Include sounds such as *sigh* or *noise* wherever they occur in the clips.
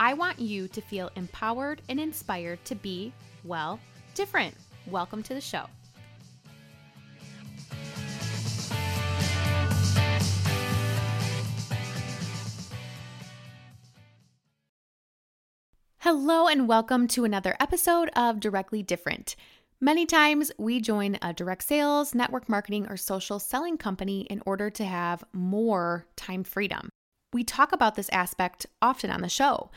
I want you to feel empowered and inspired to be, well, different. Welcome to the show. Hello, and welcome to another episode of Directly Different. Many times we join a direct sales, network marketing, or social selling company in order to have more time freedom. We talk about this aspect often on the show.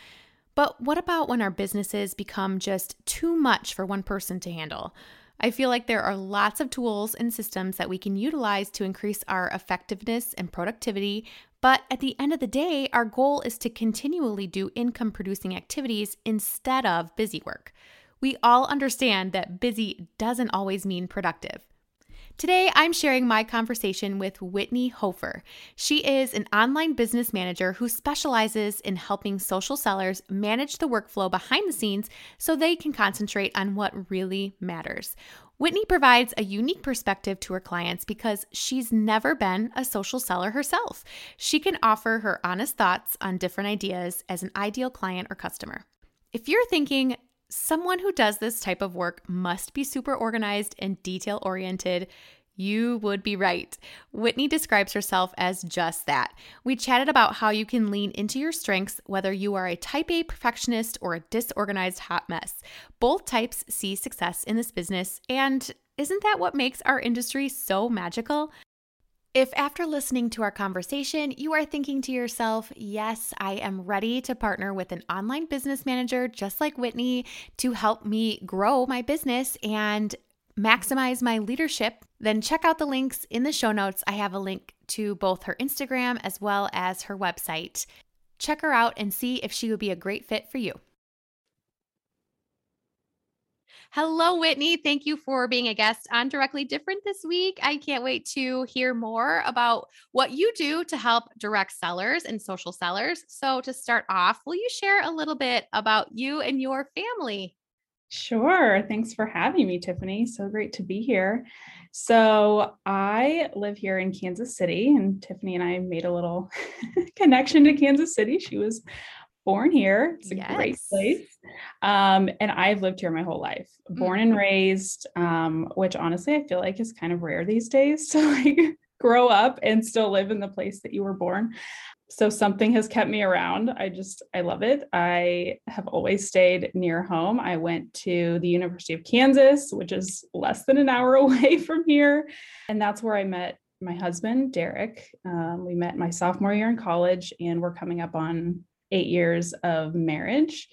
But what about when our businesses become just too much for one person to handle? I feel like there are lots of tools and systems that we can utilize to increase our effectiveness and productivity. But at the end of the day, our goal is to continually do income producing activities instead of busy work. We all understand that busy doesn't always mean productive. Today, I'm sharing my conversation with Whitney Hofer. She is an online business manager who specializes in helping social sellers manage the workflow behind the scenes so they can concentrate on what really matters. Whitney provides a unique perspective to her clients because she's never been a social seller herself. She can offer her honest thoughts on different ideas as an ideal client or customer. If you're thinking, someone who does this type of work must be super organized and detail oriented. You would be right. Whitney describes herself as just that. We chatted about how you can lean into your strengths, whether you are a type A perfectionist or a disorganized hot mess. Both types see success in this business, and isn't that what makes our industry so magical? If after listening to our conversation, you are thinking to yourself, yes, I am ready to partner with an online business manager just like Whitney to help me grow my business and maximize my leadership, then check out the links in the show notes. I have a link to both her Instagram as well as her website. Check her out and see if she would be a great fit for you. Hello, Whitney. Thank you for being a guest on Directly Different this week. I can't wait to hear more about what you do to help direct sellers and social sellers. So, to start off, will you share a little bit about you and your family? Sure. Thanks for having me, Tiffany. So great to be here. So, I live here in Kansas City, and Tiffany and I made a little *laughs* connection to Kansas City. She was born here. It's a yes. great place. Um, and I've lived here my whole life, born mm-hmm. and raised, um, which honestly I feel like is kind of rare these days to *laughs* like grow up and still live in the place that you were born. So something has kept me around. I just, I love it. I have always stayed near home. I went to the University of Kansas, which is less than an hour *laughs* away from here. And that's where I met my husband, Derek. Um, we met my sophomore year in college, and we're coming up on eight years of marriage,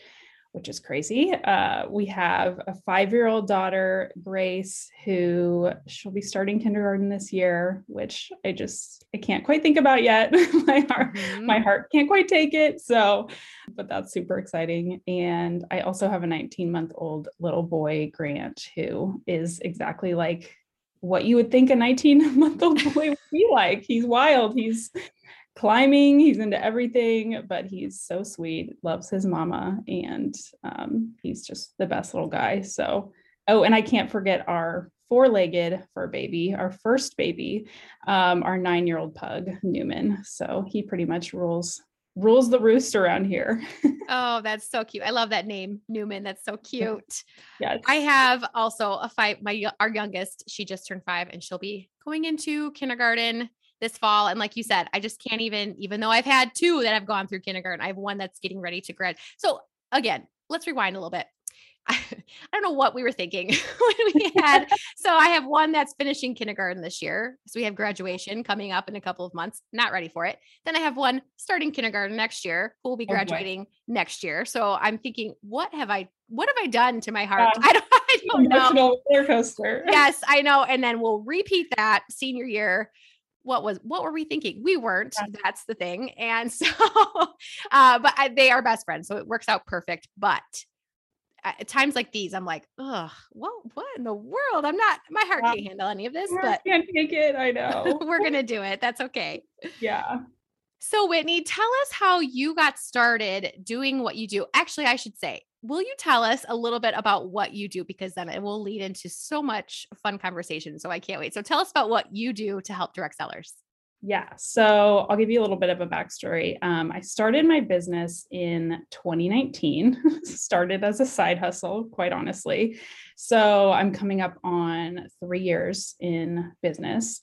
which is crazy. Uh, we have a five year old daughter, Grace, who she'll be starting kindergarten this year, which I just I can't quite think about yet. *laughs* my heart, mm-hmm. my heart can't quite take it. So, but that's super exciting. And I also have a 19 month old little boy, Grant, who is exactly like what you would think a 19 month old *laughs* boy would be like. He's wild. He's climbing. He's into everything, but he's so sweet, loves his mama, and um, he's just the best little guy. So, oh, and I can't forget our four legged fur baby, our first baby, um, our nine year old pug, Newman. So he pretty much rules rules the roost around here. *laughs* oh, that's so cute. I love that name, Newman. That's so cute. yes. I have also a five, my our youngest, she just turned five and she'll be going into kindergarten this fall. And like you said, I just can't even, even though I've had two that have gone through kindergarten, I have one that's getting ready to grad. So again, let's rewind a little bit. *laughs* I, don't know what we were thinking *laughs* when we had. *laughs* so I have one that's finishing kindergarten this year. So we have graduation coming up in a couple of months. Not ready for it. Then I have one starting kindergarten next year who will be oh, graduating okay. next year. So I'm thinking, what have I what have I done to my heart? I don't, I don't know. Roller coaster. yes, I know. And then we'll repeat that senior year what was what were we thinking? We weren't. That's the thing. And *laughs* so, uh, but I, they are best friends, so it works out perfect. But at times like these, I'm like, ugh, what what in the world? I'm not. My heart can't handle any of this. But can't take it. I know. *laughs* we're gonna do it. That's okay. Yeah. So, Whitney, tell us how you got started doing what you do. Actually, I should say, will you tell us a little bit about what you do? Because then it will lead into so much fun conversation. So, I can't wait. So, tell us about what you do to help direct sellers. Yeah. So I'll give you a little bit of a backstory. Um, I started my business in 2019, *laughs* started as a side hustle, quite honestly. So I'm coming up on three years in business.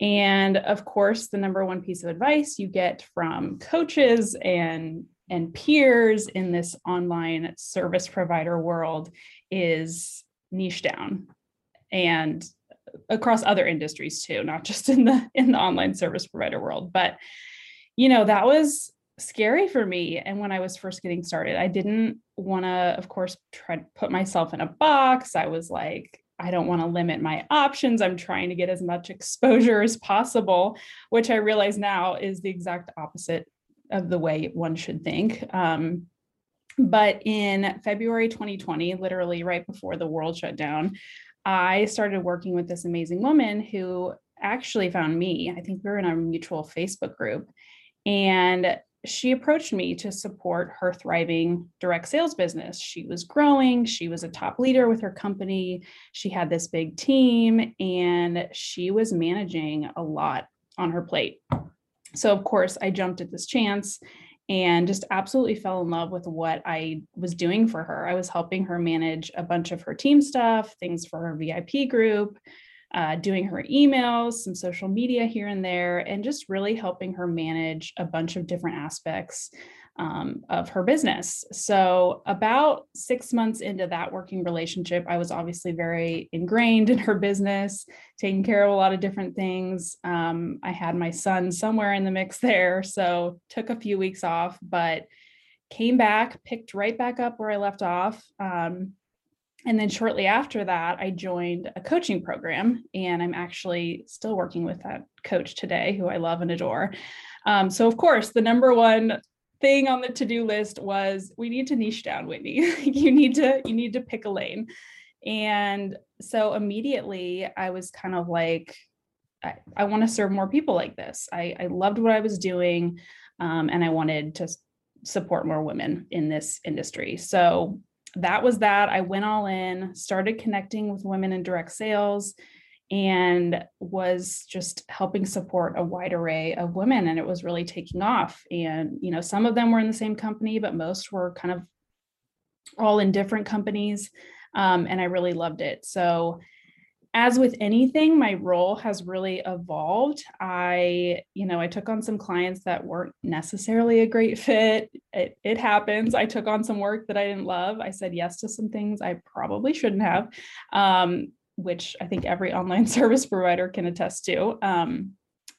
And of course, the number one piece of advice you get from coaches and and peers in this online service provider world is niche down and across other industries too not just in the in the online service provider world. But you know that was scary for me. And when i was first getting started i didn't want to of course try to put myself in a box. I was like I don't want to limit my options. I'm trying to get as much exposure as possible, which I realize now is the exact opposite of the way one should think. Um, but in February 2020, literally right before the world shut down, I started working with this amazing woman who actually found me. I think we were in a mutual Facebook group. And she approached me to support her thriving direct sales business. She was growing, she was a top leader with her company, she had this big team, and she was managing a lot on her plate. So, of course, I jumped at this chance and just absolutely fell in love with what I was doing for her. I was helping her manage a bunch of her team stuff, things for her VIP group, uh, doing her emails, some social media here and there, and just really helping her manage a bunch of different aspects um, of her business. So, about six months into that working relationship, I was obviously very ingrained in her business, taking care of a lot of different things. Um, I had my son somewhere in the mix there. So, took a few weeks off, but came back, picked right back up where I left off. Um, and then shortly after that, I joined a coaching program, and I'm actually still working with that coach today, who I love and adore. Um, so, of course, the number one thing on the to-do list was we need to niche down, Whitney. *laughs* you need to you need to pick a lane. And so immediately, I was kind of like, I, I want to serve more people like this. I, I loved what I was doing, um, and I wanted to support more women in this industry. So that was that. I went all in, started connecting with women in direct sales, and was just helping support a wide array of women. And it was really taking off. And, you know, some of them were in the same company, but most were kind of all in different companies. Um, and I really loved it. So, as with anything, my role has really evolved. I, you know, I took on some clients that weren't necessarily a great fit. It, it happens. I took on some work that I didn't love. I said yes to some things I probably shouldn't have, um, which I think every *laughs* online service provider can attest to. Um,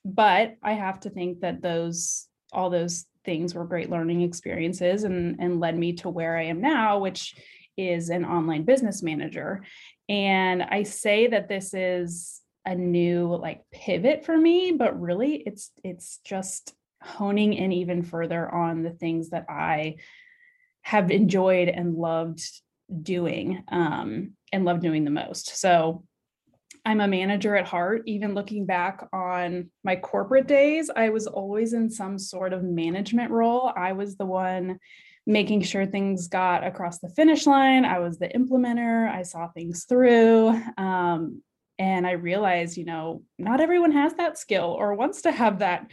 but I have to think that those, all those things were great learning experiences and, and led me to where I am now, which is an online business manager. And I say that this is a new like pivot for me, but really it's it's just honing in even further on the things that I have enjoyed and loved doing um, and love doing the most. So I'm a manager at heart. Even looking back on my corporate days, I was always in some sort of management role. I was the one making sure things got across the finish line. I was the implementer, I saw things through. Um, and I realized, you know, not everyone has that skill or wants to have that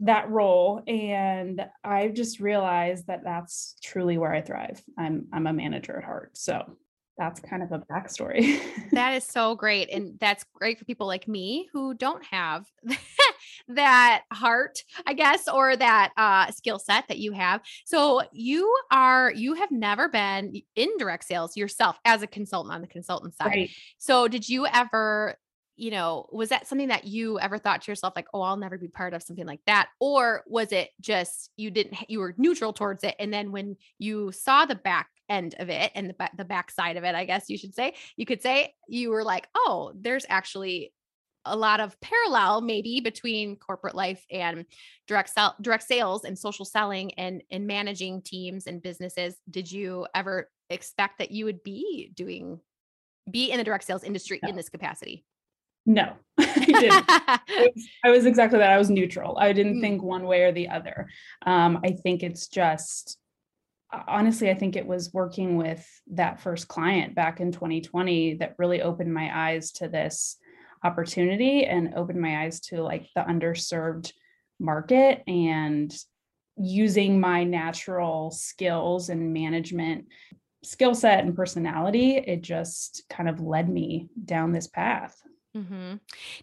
that role and i just realized that that's truly where i thrive i'm i'm a manager at heart so that's kind of a backstory. that is so great. And that's great for people like me who don't have *laughs* that heart, I guess, or that uh, skill set that you have. So you are, you have never been in direct sales yourself as a consultant on the consultant side. Right. So did you ever you know, was that something that you ever thought to yourself, like, oh, I'll never be part of something like that? Or was it just you didn't, you were neutral towards it? And then when you saw the back end of it and the back, the back side of it, I guess you should say, you could say you were like, oh, there's actually a lot of parallel maybe between corporate life and direct sell, direct sales and social selling and and managing teams and businesses. Did you ever expect that you would be doing be in the direct sales industry in this capacity? No, *laughs* I didn't. I, *laughs* was, I, was, exactly that. I was neutral. I didn't mm. think one way or the other. Um, I think it's just honestly, I think it was working with that first client back in 2020 that really opened my eyes to this opportunity and opened my eyes to like the underserved market and using my natural skills and management skill set and personality it just kind of led me down this path mm-hmm.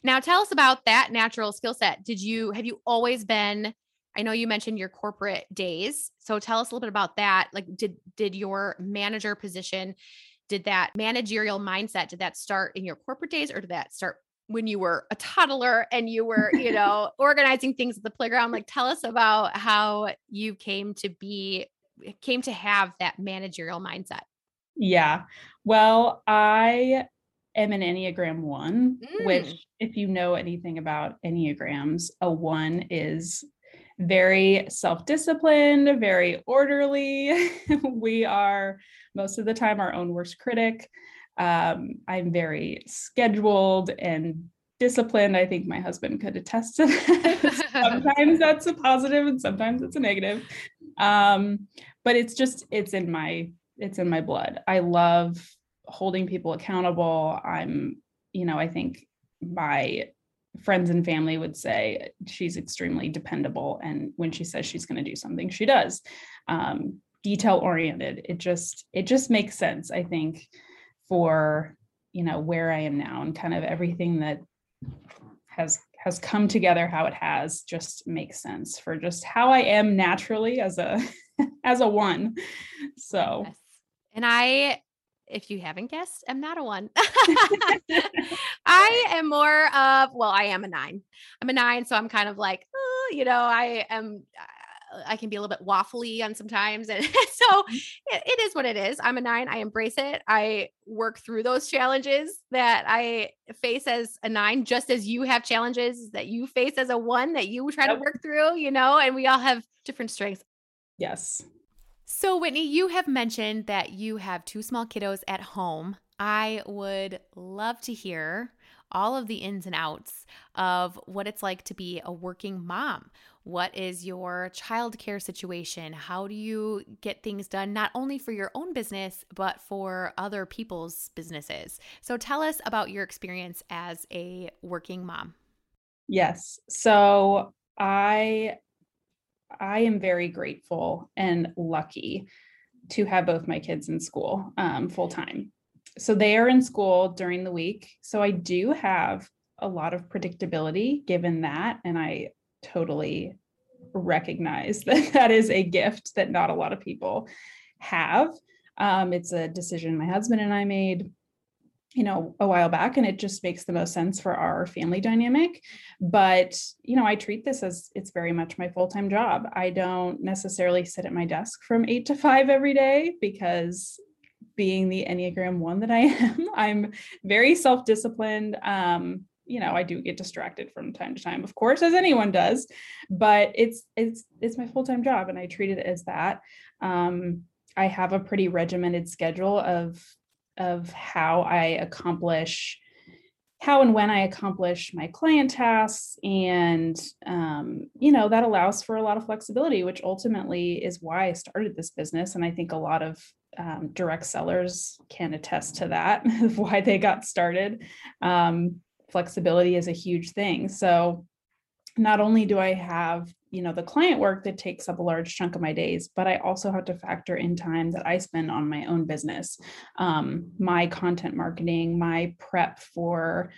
now tell us about that natural skill set did you have you always been i know you mentioned your corporate days so tell us a little bit about that like did did your manager position did that managerial mindset did that start in your corporate days or did that start when you were a toddler and you were, you *laughs* know, organizing things at the playground. Like, tell us about how you came to be, came to have that managerial mindset. Yeah. Well, I am an Enneagram one, mm. which, if you know anything about Enneagrams, a one is very self disciplined, very orderly. *laughs* we are most of the time our own worst critic. Um, I'm very scheduled and disciplined. I think my husband could attest to that. *laughs* sometimes *laughs* that's a positive and sometimes it's a negative. Um, but it's just it's in my it's in my blood. I love holding people accountable. I'm, you know, I think my friends and family would say she's extremely dependable and when she says she's going to do something she does um, detail oriented it just it just makes sense i think for you know where I am now and kind of everything that has has come together how it has just makes sense for just how I am naturally as a *laughs* as a one. So yes. and I if you haven't guessed, I'm not a one. *laughs* *laughs* I am more of, well, I am a nine. I'm a nine. So I'm kind of like, oh, you know, I am, I can be a little bit waffly on sometimes. And *laughs* so mm-hmm. it, it is what it is. I'm a nine. I embrace it. I work through those challenges that I face as a nine, just as you have challenges that you face as a one that you try yep. to work through, you know, and we all have different strengths. Yes. So, Whitney, you have mentioned that you have two small kiddos at home. I would love to hear all of the ins and outs of what it's like to be a working mom. What is your childcare situation? How do you get things done, not only for your own business, but for other people's businesses? So tell us about your experience as a working mom. Yes. So I I am very grateful and lucky to have both my kids in school um, full time. So they are in school during the week. So I do have a lot of predictability given that. And I totally recognize *laughs* that that is a gift that not a lot of people have. Um, it's a decision my husband and I made, you know, a while back, and it just makes the most sense for our family dynamic. But, you know, I treat this as it's very much my full time job. I don't necessarily sit at my desk from eight to five every day because being the Enneagram one that I *laughs* am, I'm very self disciplined. Um, you know, I do get distracted from time to time, of course, as anyone does, but it's it's it's my full-time job and I treat it as that. Um, I have a pretty regimented schedule of of how I accomplish how and when I accomplish my client tasks. And, um, you know, that allows for a lot of flexibility, which ultimately is why I started this business. And I think a lot of um, direct sellers can attest to that, *laughs* of why they got started. Um, flexibility is a huge thing. So not only do I have, you know, the client work that takes up a large chunk of my days, but I also have to factor in time that I spend on my own business, um, my content marketing, my prep for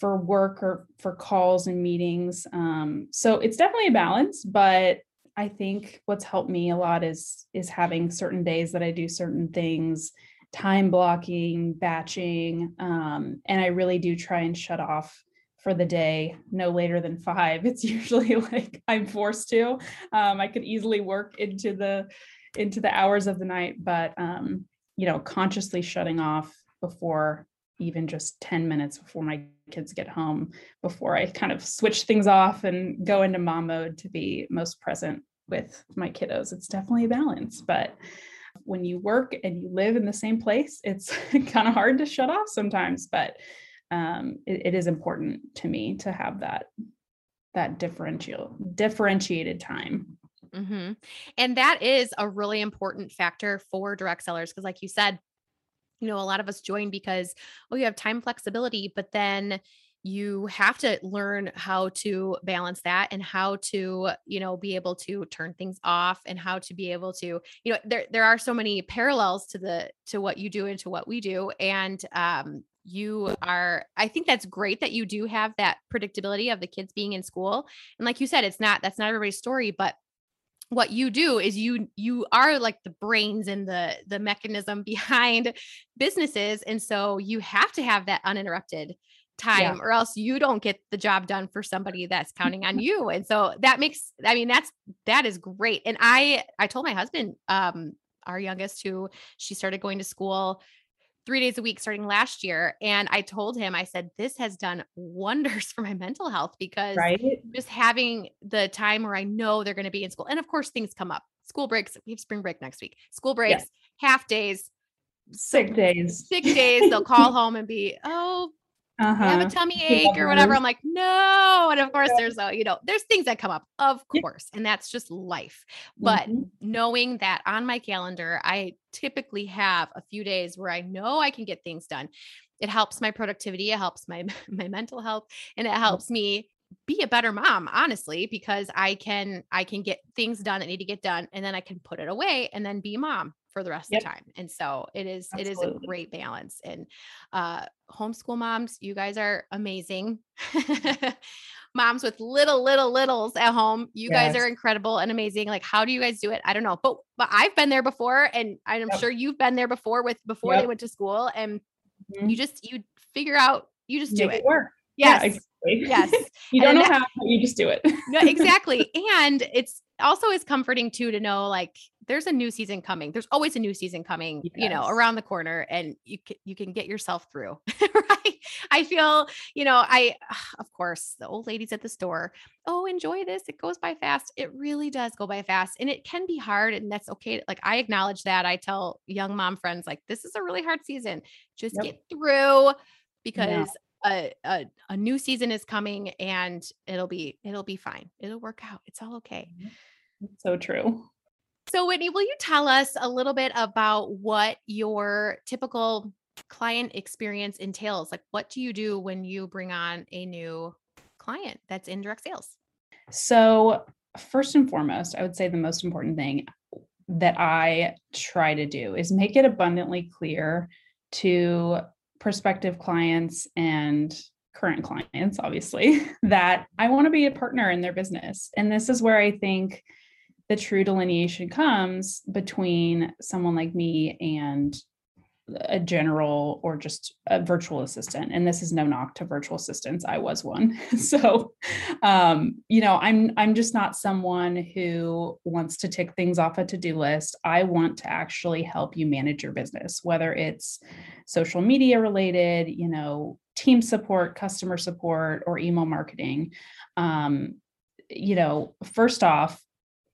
for work or for calls and meetings. Um, so it's definitely a balance, but I think what's helped me a lot is is having certain days that I do certain things time blocking, batching, um, and I really do try and shut off for the day no later than five. *laughs* It's usually like I'm forced to. Um, I could easily work into the into the hours of the night, but um, you know, consciously shutting off before even just 10 minutes before my kids get home before I kind of switch things off and go into mom mode to be most present with my kiddos. It's definitely a balance, but when you work and you live in the same place, it's *laughs* kind of hard to shut off sometimes, but um, it, it is important to me to have that that differential differentiated time. Mm-hmm. And that is a really important factor for direct sellers because, like you said, you know, a lot of us join because, oh, you have time flexibility, but then you have to learn how to balance that and how to you know be able to turn things off and how to be able to you know there there are so many parallels to the to what you do and to what we do and um you are i think that's great that you do have that predictability of the kids being in school. And like you said it's not that's not everybody's story but what you do is you you are like the brains and the the mechanism *laughs* behind businesses. And so you have to have that uninterrupted time yeah. or else you don't get the job done for somebody that's *laughs* counting on you. And so that makes i mean that's that is great. And i i told my husband um our youngest who she started going to school three days a week starting last year. And I told him, I said, this has done wonders *laughs* for my mental health because right? just having the time where I know they're going to be in school. And of course, things come up. School breaks. We have spring break next week. School breaks, yes. half days, sick days, sick days. They'll call home and be, oh, uh-huh. have a tummy ache or whatever. I'm like, no. And of course, there's a, you know, there's things that come up, of course, and that's just life. But mm-hmm. knowing that on my calendar, I typically have a few days where I know I can get things done. It helps my productivity, it helps my *laughs* my mental health, and it helps me be a better mom honestly because i can i can get things done that need to get done and then i can put it away and then be mom for the rest yep. of the time. And so it is Absolutely. it is a great balance. And uh homeschool moms, you guys are amazing. *laughs* moms with little little littles at home, you yes. guys are incredible and amazing. Like how do you guys do it? I don't know. But but I've been there before and I'm yep. sure you've been there before with before yep. they went to school and mm-hmm. you just you figure out you just do it. it work. Yes. Yeah, exactly. Yes. *laughs* you don't know how, you just do it. no, *laughs* exactly. And it's also is comforting too to know like there's a new season coming. There's always a new season coming, yes. you know, around the corner and you can, you can get yourself through, *laughs* right? I feel, you know, I *sighs* of course, the old ladies at the store, oh, enjoy this. It goes by fast. It really does go by fast and it can be hard and that's okay. Like I acknowledge that. I tell young mom friends like this is a really hard season. Just yep. get through because yeah. A, a, a new season is coming and it'll be it'll be fine. It'll work out. It's all okay. Mm-hmm. So true. So, Whitney, will you tell us a little bit about what your typical client experience entails? Like, what do you do when you bring on a new client that's in direct sales? So, first and foremost, I would say the most important thing that I try to do is make it abundantly clear to prospective clients and current clients, obviously, *laughs* that I want to be a partner in their business. And this is where I think the true delineation comes between someone like me and a general or just a virtual assistant. And this is no knock to virtual assistants. I was one. *laughs* So um you know i'm i'm just not someone who wants to tick things off a to-do list. I want to actually help you manage your business whether it's social media related you know team support customer support or email marketing. Um you know first off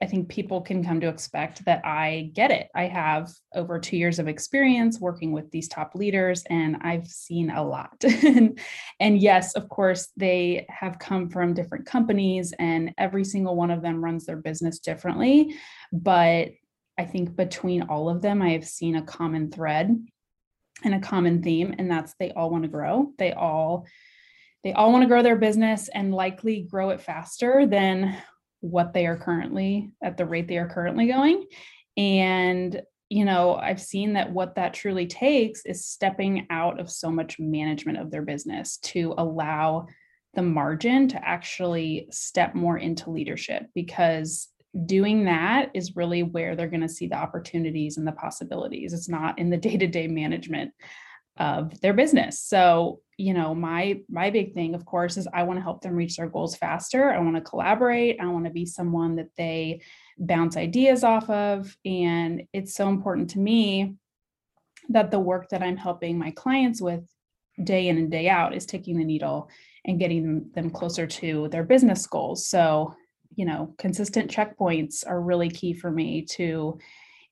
I think people can come to expect that I get it. I have over two years of experience working with these top leaders, and I've seen a lot. *laughs* and, yes, of course, they have come from different companies, and every single one of them runs their business differently. But I think between all of them, I have seen a common thread and a common theme, and that's they all want to grow. They all they all want to grow their business and likely grow it faster than what they are currently at the rate they are currently going. And, you know, I've seen that what that truly takes is stepping out of so much management of their business to allow the margin to actually step more into leadership because doing that is really where they're going to see the opportunities and the possibilities. It's not in the day to day management of their business. So, you know, my my big thing of course is I want to help them reach their goals faster. I want to collaborate. I want to be someone that they bounce ideas off of and it's so important to me that the work that I'm helping my clients with day in and day out is taking the needle and getting them closer to their business goals. So, you know, consistent checkpoints are really key for me to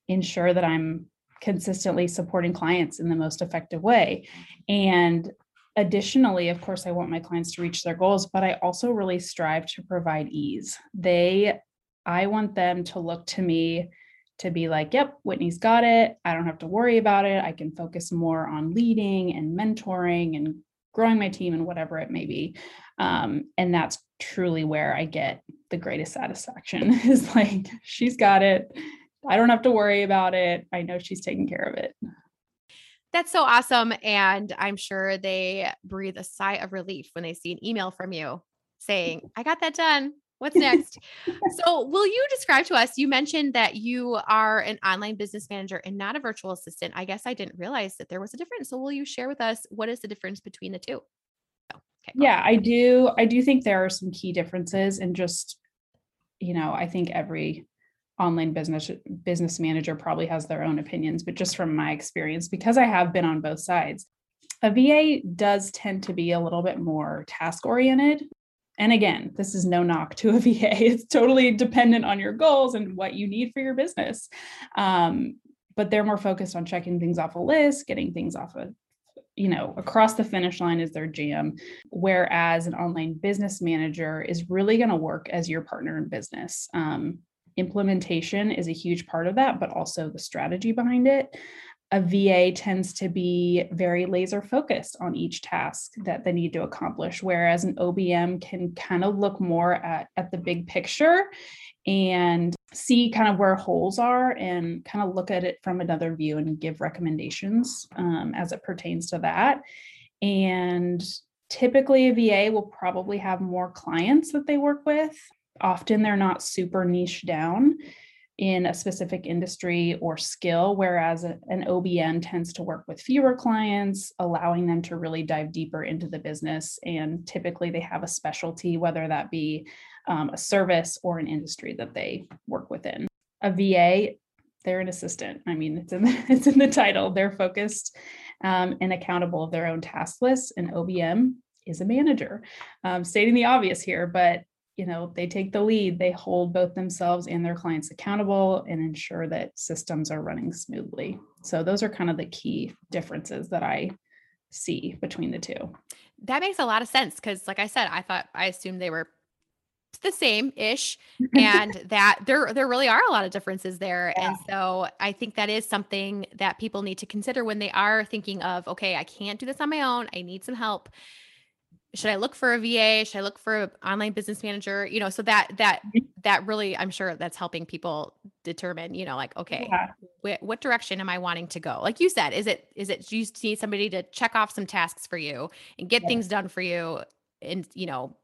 ensure that I'm consistently supporting clients in the most effective way. And additionally, of course, I want my clients to reach their goals, but I also really strive to provide ease. They, I want them to look to me to be like, yep, Whitney's got it. I don't have to worry about it. I can focus more on leading and mentoring and growing my team and whatever it may be. Um, and that's truly where I get the greatest satisfaction *laughs* is like, she's got it. I don't have to worry about it. I know she's taking care of it. That's so awesome. And I'm sure they breathe a sigh of relief when they see an email from you saying, I got that done. What's *laughs* next? so, will you describe to us? You mentioned that you are an online business manager and not a virtual assistant. I guess I didn't realize that there was a difference. So, will you share with us what is the difference between the two? Oh, okay, yeah, I do. I do think there are some key differences, and just you know, I think every online business business manager probably has their own opinions, but just from my experience, because I have been on both sides, a VA does tend to be a little bit more task oriented. And again, this is no knock to a *laughs* VA. It's totally dependent on your goals and what you need for your business. Um, but they're more focused on checking things off a list, getting things off a you know, across the finish line is their jam. Whereas an online business manager is really going to work as your partner in business. Um, implementation is a huge part of that, but also the strategy behind it. A VA tends to be very laser focused on each task that they need to accomplish, whereas an OBM can kind of look more at, at the big picture and see kind of where holes are and kind of look at it from another view and give recommendations um, as it pertains to that. And typically, a VA will probably have more clients that they work with often they're not super niche down in a specific industry or skill, whereas an OBM tends to work with fewer clients, allowing them to really dive deeper into the business. And typically they have a specialty, whether that be um, a service or an industry that they work within. A VA, they're an assistant. I mean, it's in the, *laughs* it's in the title. They're focused um, and accountable of their own task list. And OBM is a manager. Um, stating the obvious here, but you know they take the lead they hold both themselves and their clients accountable and ensure that systems are running smoothly. So those are kind of the key differences that i see between the two. That makes a lot of sense because like i said i thought i assumed they were the same ish *laughs* and that there there really are a lot of differences there. Yeah. and so i think that is something that people need to consider when they are thinking of okay i can't do this on my own. I need some help should I look for a VA? Should I look for an online business manager? You know, so that that mm-hmm. that really, I'm sure that's helping people determine, you know, like, okay, yeah. wh- what direction am I wanting to go? Like you said, is it is it you need somebody to check off some tasks for you and get yeah. things done for you, and you know,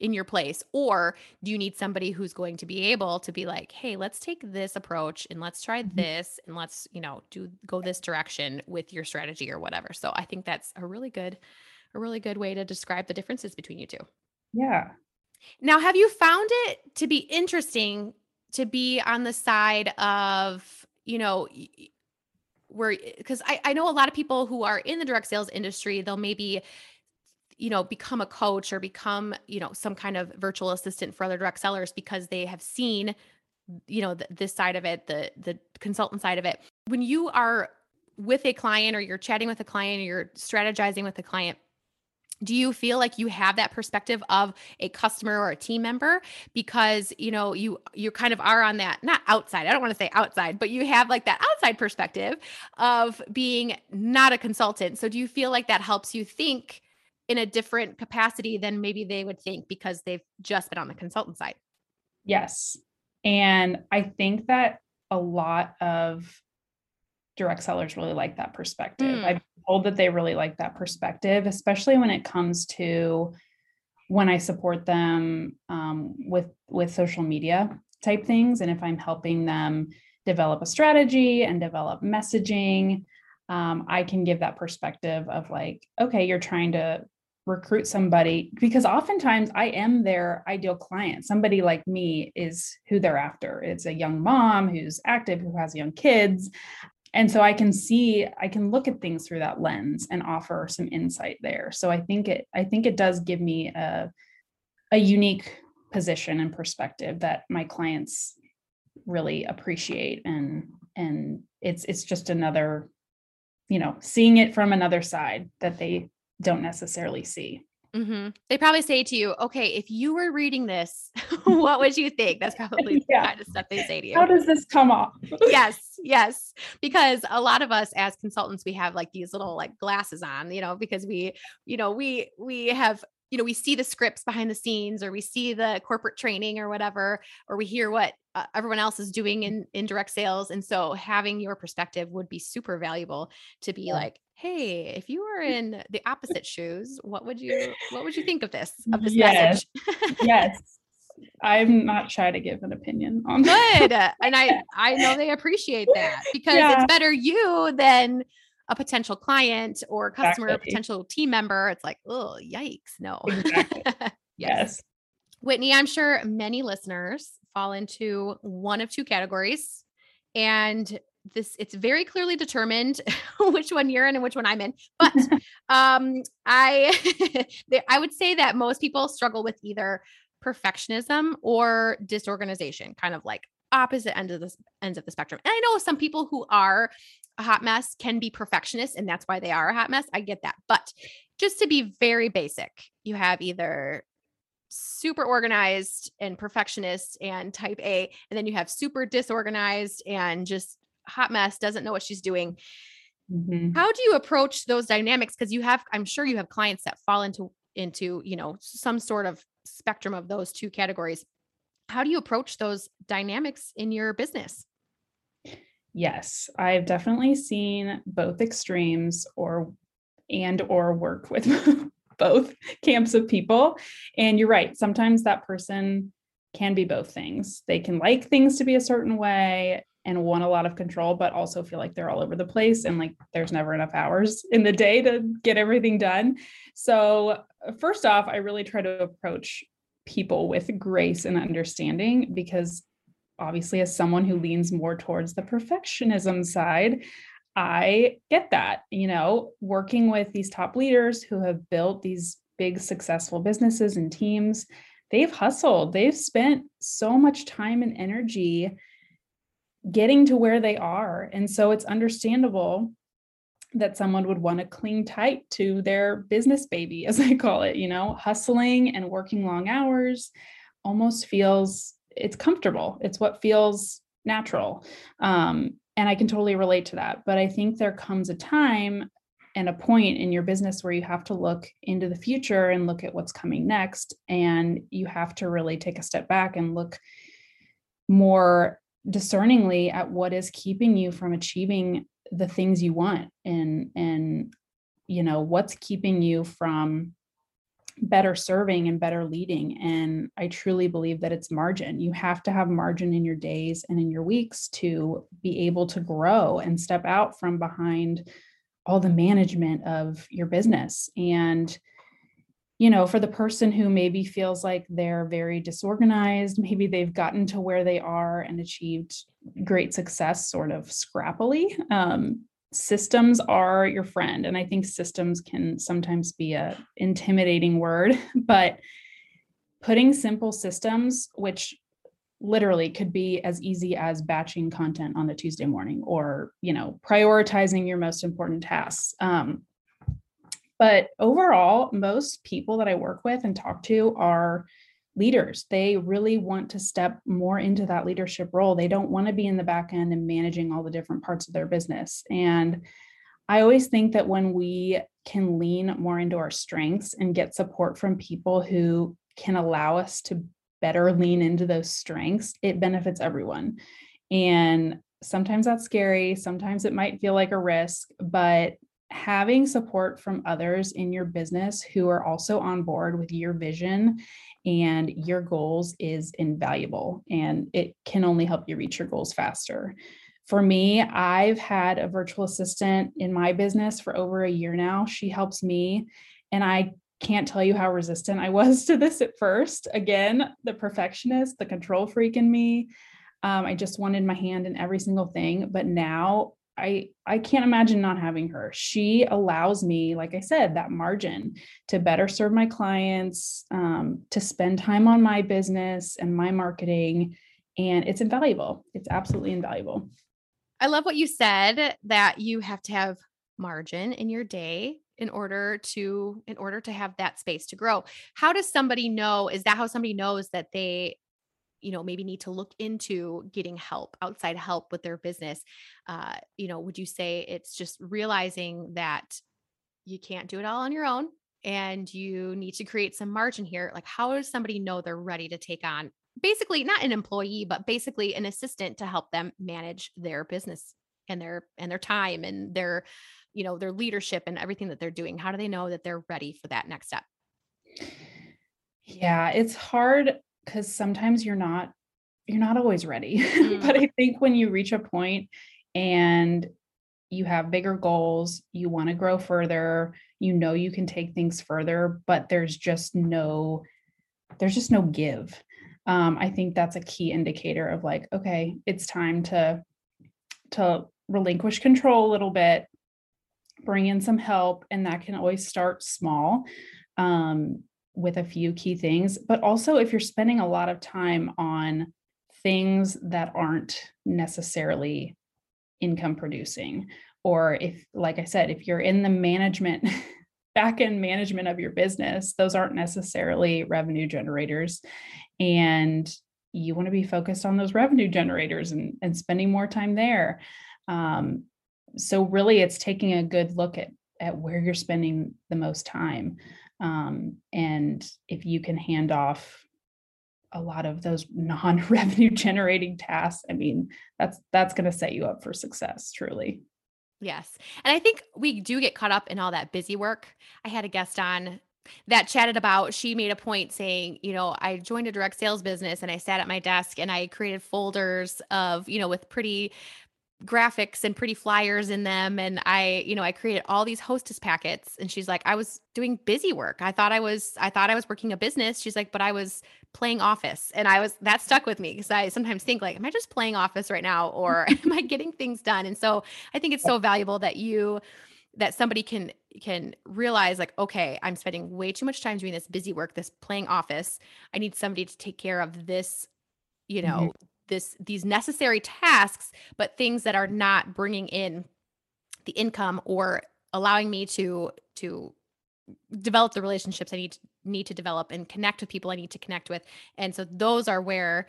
in your place, or do you need somebody who's going to be able to be like, hey, let's take this approach and let's try mm-hmm. this and let's you know do go this direction with your strategy or whatever. So I think that's a really good a really good way to describe the differences between you two. Yeah. Now, have you found it to be interesting to be on the side of, you know, where, because I, I know a lot of people who are in the direct sales industry, they'll maybe, you know, become a coach or become, you know, some kind of virtual assistant for other direct sellers because they have seen, you know, this side of it, the the consultant side of it. When you are with a client or you're chatting with a client or you're strategizing with a client, do you feel like you have that perspective of a customer or a team member? Because you know you you kind of are on that not outside i don't want to say outside but you have like that outside perspective of being not a consultant. So do you feel like that helps you think in a different capacity than maybe they would think because they've just been on the consultant side? Yes. And i think that a lot of direct sellers really like that perspective. Mm. I've told that they really like that perspective, especially when it comes to when I support them um, with with social media type things, and if I'm helping them develop a strategy and develop messaging, um, I can give that perspective of like, okay, you're trying to recruit somebody because oftentimes I am their ideal client. Somebody like me is who they're after. It's a young mom who's active, who has young kids and so I can see, I can look at things through that lens and offer some insight there. So I think it, I think it does give me a, a unique position and perspective that my clients really appreciate and and it's it's just another you know seeing it from another side that they don't necessarily see mm-hmm. they probably say to you okay if you were reading this *laughs* what would you think that's *laughs* probably yeah. the kind of stuff they say to you how does this come off yes *laughs* yes because a lot of us as consultants we have like these little like glasses on you know because we you know we we have you know we see the scripts behind the scenes or we see the corporate training or whatever or we hear what uh, everyone else is doing in in direct sales and so having your perspective would be super valuable to be yeah. like hey if you were in the opposite shoes what would you what would you *laughs* think of this of this yes. message yes *laughs* i'm not shy to give an opinion on *laughs* good and i i know they appreciate that because yeah. it's better you than a potential client or customer, exactly. potential team member, it's like, oh, yikes. No. Exactly. *laughs* yes. yes. Whitney, I'm sure many listeners fall into one of two categories. And this it's very clearly determined *laughs* which one you're in and which one I'm in. But *laughs* um I I would say that most people struggle with either perfectionism or disorganization, kind of like opposite end of the ends of the spectrum. And I know some people who are a hot mess can be perfectionists and that's why they are a hot mess. I get that. But just to be very basic, you have either super organized and perfectionist and type A, and then you have super disorganized and just hot mess, doesn't know what she's doing. Mm-hmm. How do you approach those dynamics? Because you have, I'm sure you have clients that fall into into you know some sort of spectrum of those two categories how do you approach those dynamics in your business? Yes, I've definitely seen both extremes or and or work with *laughs* both camps of people. And you're right, sometimes that person can be both things. They can like things to be a certain way and want a lot of control, but also feel like they're all over the place and like there's never enough hours in the day to get everything done. So, uh, first off, I really try to approach people with grace and understanding because obviously as someone who leans more towards the perfectionism side i get that you know working with these top leaders who have built these big successful businesses and teams they've hustled they've spent so much time and energy getting to where they are. And so it's understandable that someone would want to cling tight to their business baby, *laughs* as I call it, you know, hustling and working long hours almost feels it's comfortable. It's what feels natural. Um, and I can totally relate to that. But I think there comes a time and a point in your business where you have to look into the future and look at what's coming next. And you have to really take a step back and look more discerningly at what is keeping you from achieving the things you want and and you know what's keeping you from better serving and better leading and i truly believe that it's margin you have to have margin in your days and in your weeks to be able to grow and step out from behind all the management of your business and you know, for the person who maybe feels like they're very disorganized, maybe they've gotten to where they are and achieved great success sort of scrappily. Um, systems are your friend. And I think systems can sometimes be a intimidating word, *laughs* but putting simple systems, which literally could be as easy as batching content on a Tuesday morning or, you know, prioritizing your most important tasks. Um, but overall, most people that I work with and talk to are leaders. They really want to step more into that leadership role. They don't want to be in the back end and managing all the different parts of their business. And I always think that when we can lean more into our strengths and get support from people who can allow us to better lean into those strengths, it benefits everyone. And sometimes that's scary. Sometimes it might feel like a risk, but having support from others in your business who are also on board with your vision and your goals is invaluable and it can only help you reach your goals faster. For me, I've had a virtual assistant in my business for over a year now. She helps me, and I can't tell you how resistant I was *laughs* to this at first. Again, the perfectionist, the control freak in me. Um, I just wanted my hand in every single thing. But now I I can't imagine not having her. She allows me, like I said, that margin to better serve my clients, um, to spend time on my business and my marketing, and it's invaluable. It's absolutely invaluable. I love what you said that you have to have margin in your day in order to in order to have that space to grow. How does somebody know is that how somebody knows that they you know maybe need to look into getting help outside help with their business uh you know would you say it's just realizing that you can't do it all on your own and you need to create some margin here? Like how does somebody know they're ready to take on basically not an employee but basically an assistant to help them manage their business and their and their time and their you know their leadership and everything that they're doing? How do they know that they're ready for that next step? Yeah it's hard because sometimes you're not you're not always ready. *laughs* Mm. but i think when you reach a point and you have bigger goals you want to grow further you know you can take things further but there's just no there's just no give. Um, i think that's a key indicator of like okay it's time to to relinquish control a little bit bring in some help and that can always start small. Um, with a few key things. But also, if you're spending a lot of time on things that aren't necessarily income producing, or if, like I said, if you're in the management, *laughs* back end management of your business, those aren't necessarily revenue generators. And you want to be focused on those revenue generators and, and spending more time there. Um, so really it's taking a good look at at where you're spending the most time um, and if you can hand off a lot of those non-revenue *laughs* generating tasks i mean that's that's going to set you up for success truly. Yes and i think we do get caught up in all that busy work. I had a guest on that chatted about she made a point saying you know i joined a direct sales business and i sat at my desk and i created folders of you know with pretty graphics and pretty flyers in them and i you know i created all these hostess packets and she's like i was doing busy work. I thought i was i thought i was working a business. She's like but i was playing office. And i was that stuck with me because i sometimes think like am i just playing office right now or *laughs* am i getting things done? And so i think it's so valuable that you that somebody can can realize like okay i'm spending way too much time doing this busy work this playing office. I need somebody to take care of this you know mm-hmm this these necessary tasks but things that are not bringing in the income or allowing me to to develop the relationships I need to, need to develop and connect with people I need to connect with. And so those are where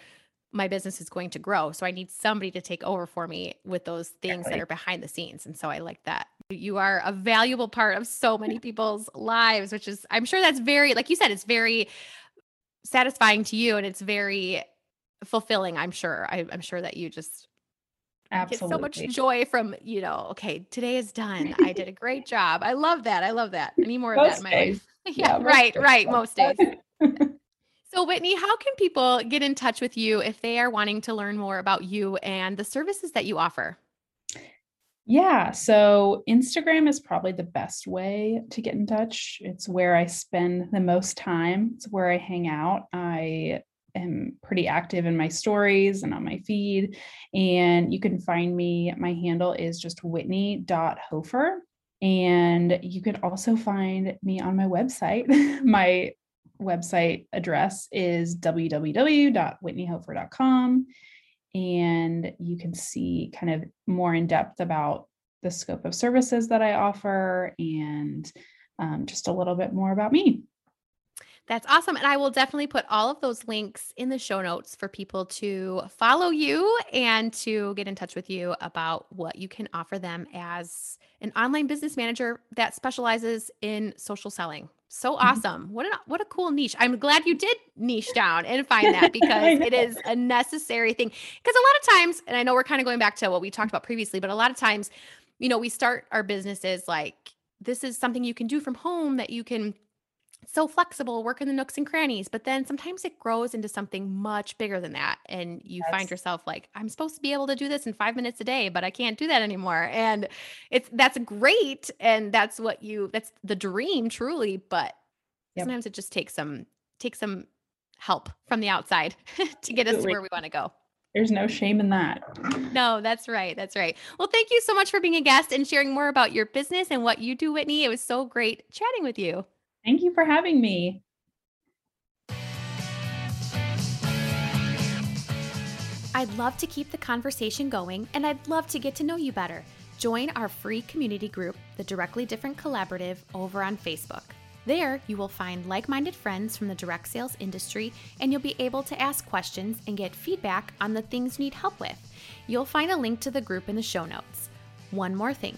my business is going to grow. So I need somebody to take over for me with those things exactly. that are behind the scenes. And so I like that. You are a valuable part of so many *laughs* people's lives, which is I'm sure that's very like you said it's very satisfying to you and it's very fulfilling i'm sure I, am sure that you just Absolutely. get so much joy from you know okay today is done i did a *laughs* great job i love that i love that any more most of that in my days. life *laughs* yeah, yeah right days. right most days *laughs* so whitney how can people get in touch with you if they are wanting to learn more about you and the services that you offer yeah, so Instagram is probably the best way to get in touch. It's where I spend the most time. It's where I hang out. I am pretty active in my stories and on my feed. And you can find me, my handle is just whitney.hofer. And you can also find me on my website. *laughs* my website address is www.whitneyhofer.com. And you can see kind of more in depth about the scope of services that I offer and um, just a little bit more about me. That's awesome. And I will definitely put all of those links in the show notes for people to follow you and to get in touch with you about what you can offer them as an online business manager that specializes in social selling. So mm-hmm. awesome. What a what a cool niche. I'm glad you did niche down and find that *laughs* because it is a necessary thing. Because a lot of times, and I know we're kind of going back to what we talked about previously, but a lot of times, you know, we start our businesses like this is something you can do from home that you can so flexible, work in the nooks and crannies, but then sometimes it grows into something much bigger than that. And you find yourself like, I'm supposed to be able to do this in five minutes a day, but I can't do that anymore. And it's that's great. And that's what you that's the dream truly, but yep. sometimes it just takes some takes some help from the outside *laughs* to get Absolutely. us to where we want to go. There's no shame in that. No, that's right. That's right. Well, thank you so much for being a guest and sharing more about your business and what you do, Whitney. It was so great chatting with you. Thank you for having me. I'd love to keep the conversation going and I'd love to get to know you better. Join our free community group, the Directly Different Collaborative, over on Facebook. There, you will find like minded friends from the direct sales industry, and you'll be able to ask questions and get feedback on the things you need help with. You'll find a link to the group in the show notes. One more thing